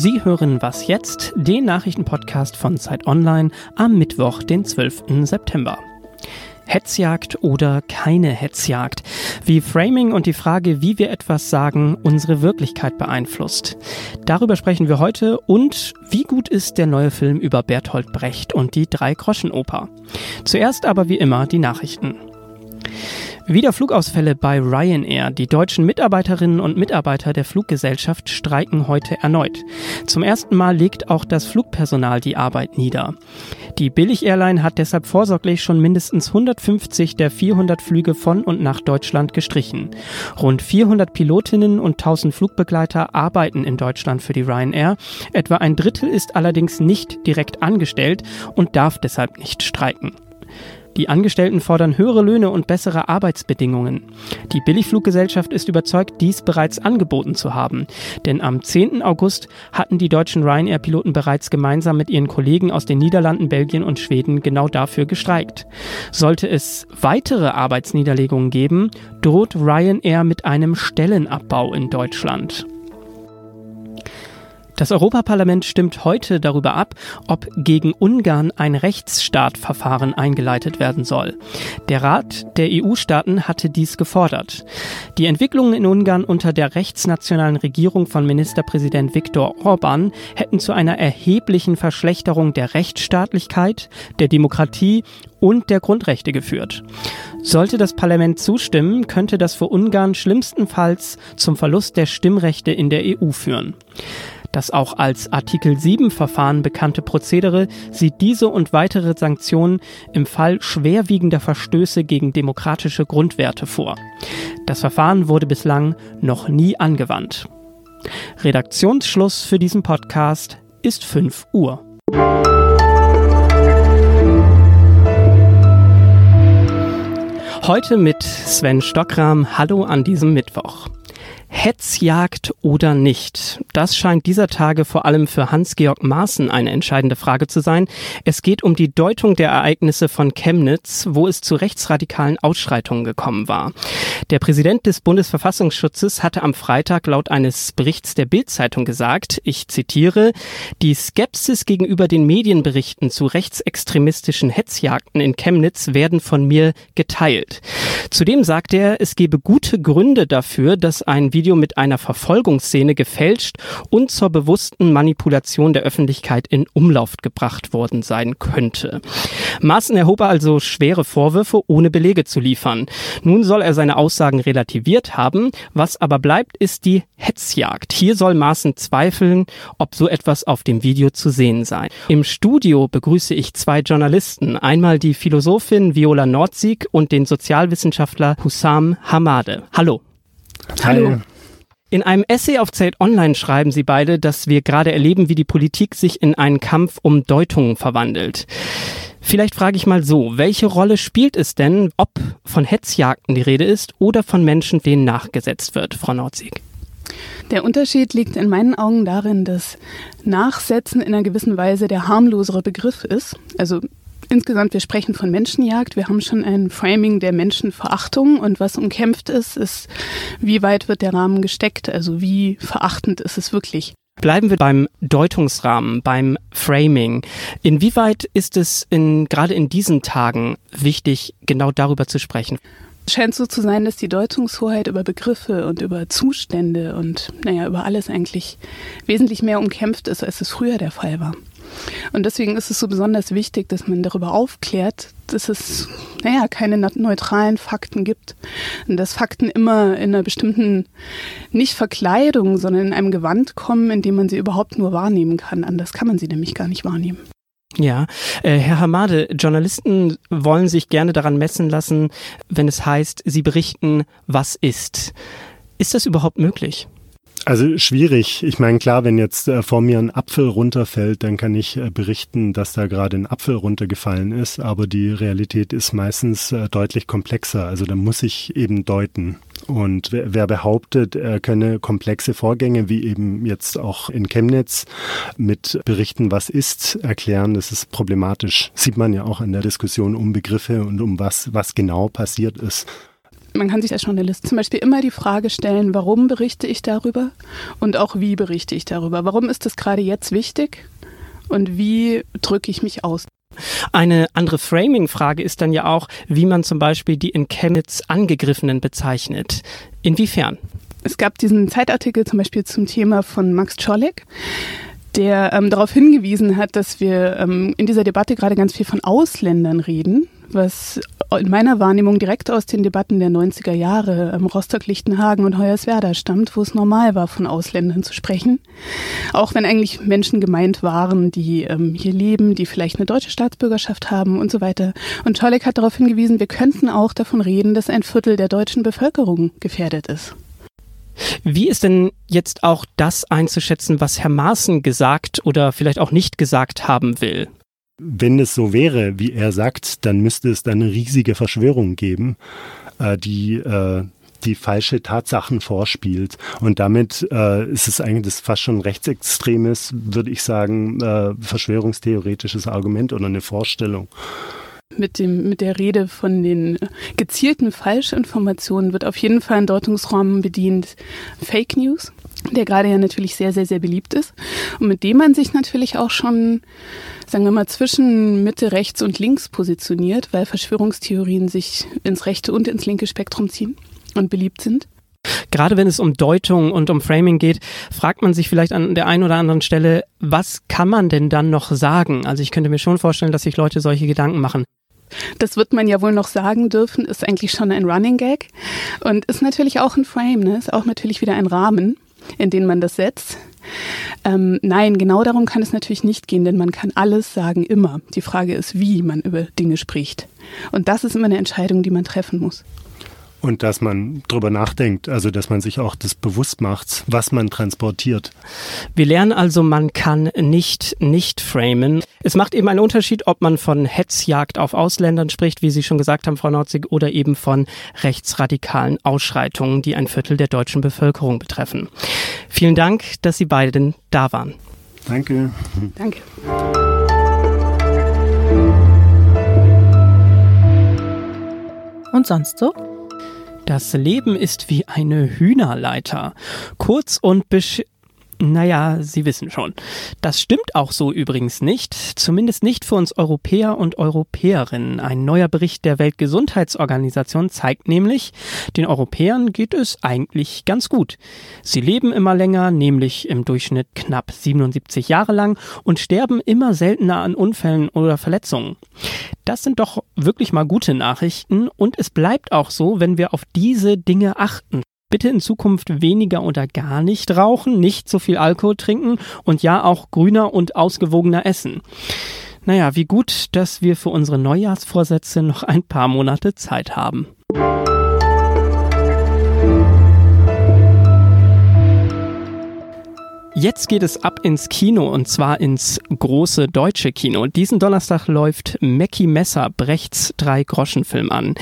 Sie hören Was jetzt, den Nachrichtenpodcast von Zeit Online am Mittwoch, den 12. September. Hetzjagd oder keine Hetzjagd. Wie Framing und die Frage, wie wir etwas sagen, unsere Wirklichkeit beeinflusst. Darüber sprechen wir heute und wie gut ist der neue Film über Bertolt Brecht und die Drei-Groschen-Oper. Zuerst aber wie immer die Nachrichten. Wieder Flugausfälle bei Ryanair. Die deutschen Mitarbeiterinnen und Mitarbeiter der Fluggesellschaft streiken heute erneut. Zum ersten Mal legt auch das Flugpersonal die Arbeit nieder. Die Billig-Airline hat deshalb vorsorglich schon mindestens 150 der 400 Flüge von und nach Deutschland gestrichen. Rund 400 Pilotinnen und 1000 Flugbegleiter arbeiten in Deutschland für die Ryanair. Etwa ein Drittel ist allerdings nicht direkt angestellt und darf deshalb nicht streiken. Die Angestellten fordern höhere Löhne und bessere Arbeitsbedingungen. Die Billigfluggesellschaft ist überzeugt, dies bereits angeboten zu haben. Denn am 10. August hatten die deutschen Ryanair-Piloten bereits gemeinsam mit ihren Kollegen aus den Niederlanden, Belgien und Schweden genau dafür gestreikt. Sollte es weitere Arbeitsniederlegungen geben, droht Ryanair mit einem Stellenabbau in Deutschland. Das Europaparlament stimmt heute darüber ab, ob gegen Ungarn ein Rechtsstaatverfahren eingeleitet werden soll. Der Rat der EU-Staaten hatte dies gefordert. Die Entwicklungen in Ungarn unter der rechtsnationalen Regierung von Ministerpräsident Viktor Orban hätten zu einer erheblichen Verschlechterung der Rechtsstaatlichkeit, der Demokratie und der Grundrechte geführt. Sollte das Parlament zustimmen, könnte das für Ungarn schlimmstenfalls zum Verlust der Stimmrechte in der EU führen. Das auch als Artikel 7 Verfahren bekannte Prozedere sieht diese und weitere Sanktionen im Fall schwerwiegender Verstöße gegen demokratische Grundwerte vor. Das Verfahren wurde bislang noch nie angewandt. Redaktionsschluss für diesen Podcast ist 5 Uhr. Heute mit Sven Stockram. Hallo an diesem Mittwoch. Hetzjagd oder nicht? Das scheint dieser Tage vor allem für Hans-Georg Maaßen eine entscheidende Frage zu sein. Es geht um die Deutung der Ereignisse von Chemnitz, wo es zu rechtsradikalen Ausschreitungen gekommen war. Der Präsident des Bundesverfassungsschutzes hatte am Freitag laut eines Berichts der Bild-Zeitung gesagt, ich zitiere, die Skepsis gegenüber den Medienberichten zu rechtsextremistischen Hetzjagden in Chemnitz werden von mir geteilt. Zudem sagte er, es gebe gute Gründe dafür, dass ein Video mit einer Verfolgungsszene gefälscht und zur bewussten Manipulation der Öffentlichkeit in Umlauf gebracht worden sein könnte. Maaßen erhob also schwere Vorwürfe, ohne Belege zu liefern. Nun soll er seine Aussagen relativiert haben. Was aber bleibt, ist die Hetzjagd. Hier soll Maaßen zweifeln, ob so etwas auf dem Video zu sehen sei. Im Studio begrüße ich zwei Journalisten. Einmal die Philosophin Viola Nordsieg und den Sozialwissenschaftler Hussam Hamade. Hallo. Hallo. In einem Essay auf Zeit Online schreiben Sie beide, dass wir gerade erleben, wie die Politik sich in einen Kampf um Deutungen verwandelt. Vielleicht frage ich mal so, welche Rolle spielt es denn, ob von Hetzjagden die Rede ist oder von Menschen, denen nachgesetzt wird, Frau Nordsig? Der Unterschied liegt in meinen Augen darin, dass Nachsetzen in einer gewissen Weise der harmlosere Begriff ist. Also Insgesamt, wir sprechen von Menschenjagd. Wir haben schon ein Framing der Menschenverachtung. Und was umkämpft ist, ist, wie weit wird der Rahmen gesteckt? Also wie verachtend ist es wirklich? Bleiben wir beim Deutungsrahmen, beim Framing. Inwieweit ist es in, gerade in diesen Tagen wichtig, genau darüber zu sprechen? Es scheint so zu sein, dass die Deutungshoheit über Begriffe und über Zustände und naja, über alles eigentlich wesentlich mehr umkämpft ist, als es früher der Fall war. Und deswegen ist es so besonders wichtig, dass man darüber aufklärt, dass es, naja, keine neutralen Fakten gibt. Und dass Fakten immer in einer bestimmten, nicht Verkleidung, sondern in einem Gewand kommen, in dem man sie überhaupt nur wahrnehmen kann. Anders kann man sie nämlich gar nicht wahrnehmen. Ja, äh, Herr Hamade, Journalisten wollen sich gerne daran messen lassen, wenn es heißt, sie berichten, was ist. Ist das überhaupt möglich? Also schwierig. Ich meine, klar, wenn jetzt äh, vor mir ein Apfel runterfällt, dann kann ich äh, berichten, dass da gerade ein Apfel runtergefallen ist, aber die Realität ist meistens äh, deutlich komplexer. Also da muss ich eben deuten. Und wer, wer behauptet, er könne komplexe Vorgänge, wie eben jetzt auch in Chemnitz, mit Berichten, was ist, erklären, das ist problematisch. Sieht man ja auch in der Diskussion um Begriffe und um was, was genau passiert ist Man kann sich als Journalist zum Beispiel immer die Frage stellen, warum berichte ich darüber und auch wie berichte ich darüber? Warum ist das gerade jetzt wichtig und wie drücke ich mich aus? Eine andere Framing-Frage ist dann ja auch, wie man zum Beispiel die in Chemnitz Angegriffenen bezeichnet. Inwiefern? Es gab diesen Zeitartikel zum Beispiel zum Thema von Max Czolek, der ähm, darauf hingewiesen hat, dass wir ähm, in dieser Debatte gerade ganz viel von Ausländern reden, was in meiner Wahrnehmung direkt aus den Debatten der 90er Jahre ähm, Rostock, Lichtenhagen und Hoyerswerda stammt, wo es normal war, von Ausländern zu sprechen. Auch wenn eigentlich Menschen gemeint waren, die ähm, hier leben, die vielleicht eine deutsche Staatsbürgerschaft haben und so weiter. Und Czolek hat darauf hingewiesen, wir könnten auch davon reden, dass ein Viertel der deutschen Bevölkerung gefährdet ist. Wie ist denn jetzt auch das einzuschätzen, was Herr Maaßen gesagt oder vielleicht auch nicht gesagt haben will? Wenn es so wäre, wie er sagt, dann müsste es dann eine riesige Verschwörung geben, äh, die äh, die falsche Tatsachen vorspielt. Und damit äh, ist es eigentlich das fast schon rechtsextremes, würde ich sagen, äh, verschwörungstheoretisches Argument oder eine Vorstellung. Mit, dem, mit der Rede von den gezielten Falschinformationen wird auf jeden Fall ein Deutungsraum bedient. Fake News, der gerade ja natürlich sehr, sehr, sehr beliebt ist und mit dem man sich natürlich auch schon, sagen wir mal, zwischen Mitte, rechts und links positioniert, weil Verschwörungstheorien sich ins rechte und ins linke Spektrum ziehen und beliebt sind. Gerade wenn es um Deutung und um Framing geht, fragt man sich vielleicht an der einen oder anderen Stelle, was kann man denn dann noch sagen? Also ich könnte mir schon vorstellen, dass sich Leute solche Gedanken machen. Das wird man ja wohl noch sagen dürfen, ist eigentlich schon ein Running Gag und ist natürlich auch ein Frame, ne? ist auch natürlich wieder ein Rahmen, in den man das setzt. Ähm, nein, genau darum kann es natürlich nicht gehen, denn man kann alles sagen, immer. Die Frage ist, wie man über Dinge spricht. Und das ist immer eine Entscheidung, die man treffen muss. Und dass man drüber nachdenkt, also dass man sich auch das bewusst macht, was man transportiert. Wir lernen also, man kann nicht nicht framen. Es macht eben einen Unterschied, ob man von Hetzjagd auf Ausländern spricht, wie Sie schon gesagt haben, Frau Norzig, oder eben von rechtsradikalen Ausschreitungen, die ein Viertel der deutschen Bevölkerung betreffen. Vielen Dank, dass Sie beiden da waren. Danke. Danke. Und sonst so? Das Leben ist wie eine Hühnerleiter. Kurz und besch naja, Sie wissen schon. Das stimmt auch so übrigens nicht, zumindest nicht für uns Europäer und Europäerinnen. Ein neuer Bericht der Weltgesundheitsorganisation zeigt nämlich, den Europäern geht es eigentlich ganz gut. Sie leben immer länger, nämlich im Durchschnitt knapp 77 Jahre lang und sterben immer seltener an Unfällen oder Verletzungen. Das sind doch wirklich mal gute Nachrichten und es bleibt auch so, wenn wir auf diese Dinge achten bitte in Zukunft weniger oder gar nicht rauchen, nicht so viel Alkohol trinken und ja auch grüner und ausgewogener essen. Naja, wie gut, dass wir für unsere Neujahrsvorsätze noch ein paar Monate Zeit haben. Jetzt geht es ab ins Kino und zwar ins große deutsche Kino. Diesen Donnerstag läuft Mackie Messer Brechts Drei-Groschen-Film an.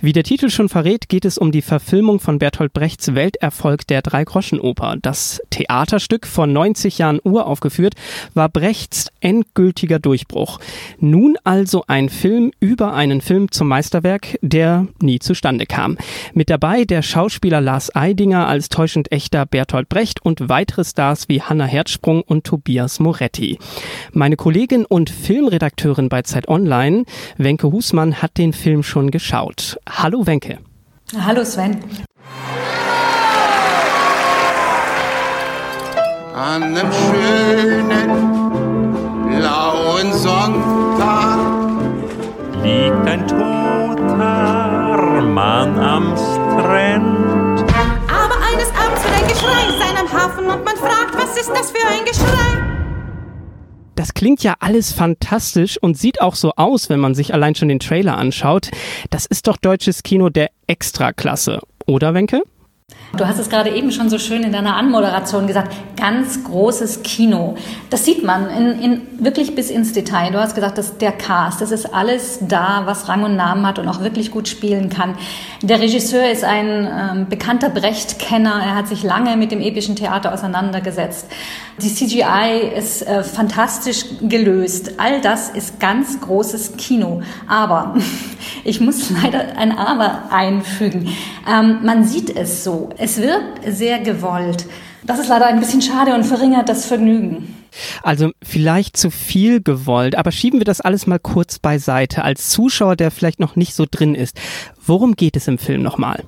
Wie der Titel schon verrät, geht es um die Verfilmung von Bertolt Brechts Welterfolg der Drei-Groschen-Oper. Das Theaterstück, von 90 Jahren uraufgeführt, war Brechts endgültiger Durchbruch. Nun also ein Film über einen Film zum Meisterwerk, der nie zustande kam. Mit dabei der Schauspieler Lars Eidinger als täuschend echter Bertolt Brecht und weitere Stars wie Hanna Herzsprung und Tobias Moretti. Meine Kollegin und Filmredakteurin bei Zeit Online, Wenke Husmann, hat den Film schon geschaut. Hallo Wenke. Hallo Sven. An einem schönen blauen Sonntag liegt ein toter Mann am Strand. Hafen und man fragt, was ist das für ein Geschrei? Das klingt ja alles fantastisch und sieht auch so aus, wenn man sich allein schon den Trailer anschaut. Das ist doch deutsches Kino der Extraklasse, oder Wenke? Du hast es gerade eben schon so schön in deiner Anmoderation gesagt, ganz großes Kino. Das sieht man in, in, wirklich bis ins Detail. Du hast gesagt, dass der Cast, das ist alles da, was Rang und Namen hat und auch wirklich gut spielen kann. Der Regisseur ist ein ähm, bekannter Brecht-Kenner. Er hat sich lange mit dem epischen Theater auseinandergesetzt. Die CGI ist äh, fantastisch gelöst. All das ist ganz großes Kino. Aber Ich muss leider ein Aber einfügen. Ähm, man sieht es so. Es wirkt sehr gewollt. Das ist leider ein bisschen schade und verringert das Vergnügen. Also vielleicht zu viel gewollt, aber schieben wir das alles mal kurz beiseite. Als Zuschauer, der vielleicht noch nicht so drin ist, worum geht es im Film nochmal?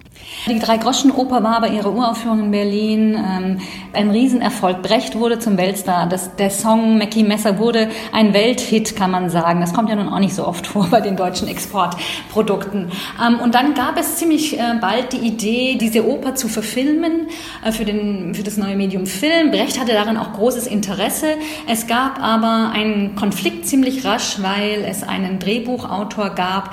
Die Drei-Groschen-Oper war bei ihrer Uraufführung in Berlin ähm, ein Riesenerfolg. Brecht wurde zum Weltstar. Das, der Song Mackie Messer wurde ein Welthit, kann man sagen. Das kommt ja nun auch nicht so oft vor bei den deutschen Exportprodukten. Ähm, und dann gab es ziemlich äh, bald die Idee, diese Oper zu verfilmen äh, für, den, für das neue Medium Film. Brecht hatte daran auch großes Interesse. Es gab aber einen Konflikt ziemlich rasch, weil es einen Drehbuchautor gab,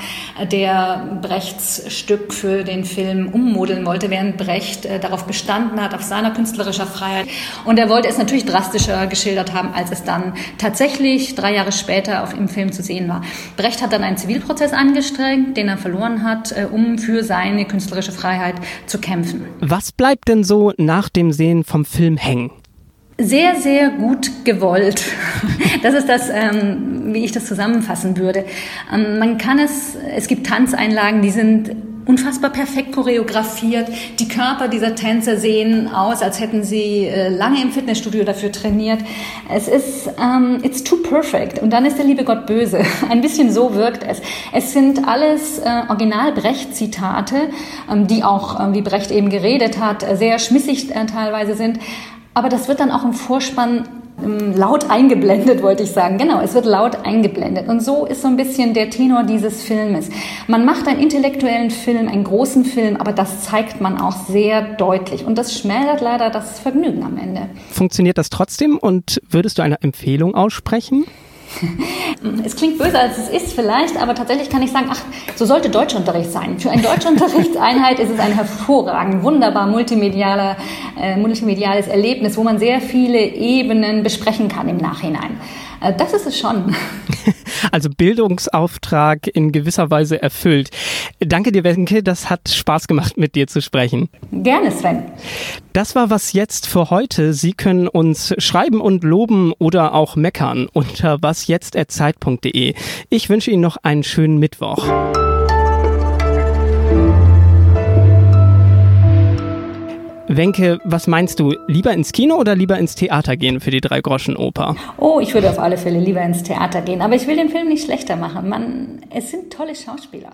der Brechts Stück für den Film ummodeln wollte, während Brecht äh, darauf bestanden hat, auf seiner künstlerischer Freiheit. Und er wollte es natürlich drastischer geschildert haben, als es dann tatsächlich drei Jahre später auf, im Film zu sehen war. Brecht hat dann einen Zivilprozess angestrengt, den er verloren hat, äh, um für seine künstlerische Freiheit zu kämpfen. Was bleibt denn so nach dem Sehen vom Film hängen? Sehr, sehr gut gewollt. Das ist das, ähm, wie ich das zusammenfassen würde. Ähm, man kann es, es gibt Tanzeinlagen, die sind unfassbar perfekt choreografiert. Die Körper dieser Tänzer sehen aus, als hätten sie äh, lange im Fitnessstudio dafür trainiert. Es ist, ähm, it's too perfect. Und dann ist der liebe Gott böse. Ein bisschen so wirkt es. Es sind alles äh, Original Brecht-Zitate, ähm, die auch, äh, wie Brecht eben geredet hat, sehr schmissig äh, teilweise sind. Aber das wird dann auch im Vorspann ähm, laut eingeblendet, wollte ich sagen. Genau, es wird laut eingeblendet. Und so ist so ein bisschen der Tenor dieses Filmes. Man macht einen intellektuellen Film, einen großen Film, aber das zeigt man auch sehr deutlich. Und das schmälert leider das Vergnügen am Ende. Funktioniert das trotzdem und würdest du eine Empfehlung aussprechen? Es klingt böse, als es ist vielleicht, aber tatsächlich kann ich sagen, ach, so sollte Deutschunterricht sein. Für eine Deutschunterrichtseinheit ist es ein hervorragend, wunderbar multimedialer, äh, multimediales Erlebnis, wo man sehr viele Ebenen besprechen kann im Nachhinein. Äh, das ist es schon. Also Bildungsauftrag in gewisser Weise erfüllt. Danke dir, Wenke. Das hat Spaß gemacht, mit dir zu sprechen. Gerne, Sven. Das war was jetzt für heute. Sie können uns schreiben und loben oder auch meckern unter wasjetzt.zeit.de. Ich wünsche Ihnen noch einen schönen Mittwoch. Wenke, was meinst du? Lieber ins Kino oder lieber ins Theater gehen für die Drei-Groschen-Oper? Oh, ich würde auf alle Fälle lieber ins Theater gehen. Aber ich will den Film nicht schlechter machen. Man, es sind tolle Schauspieler.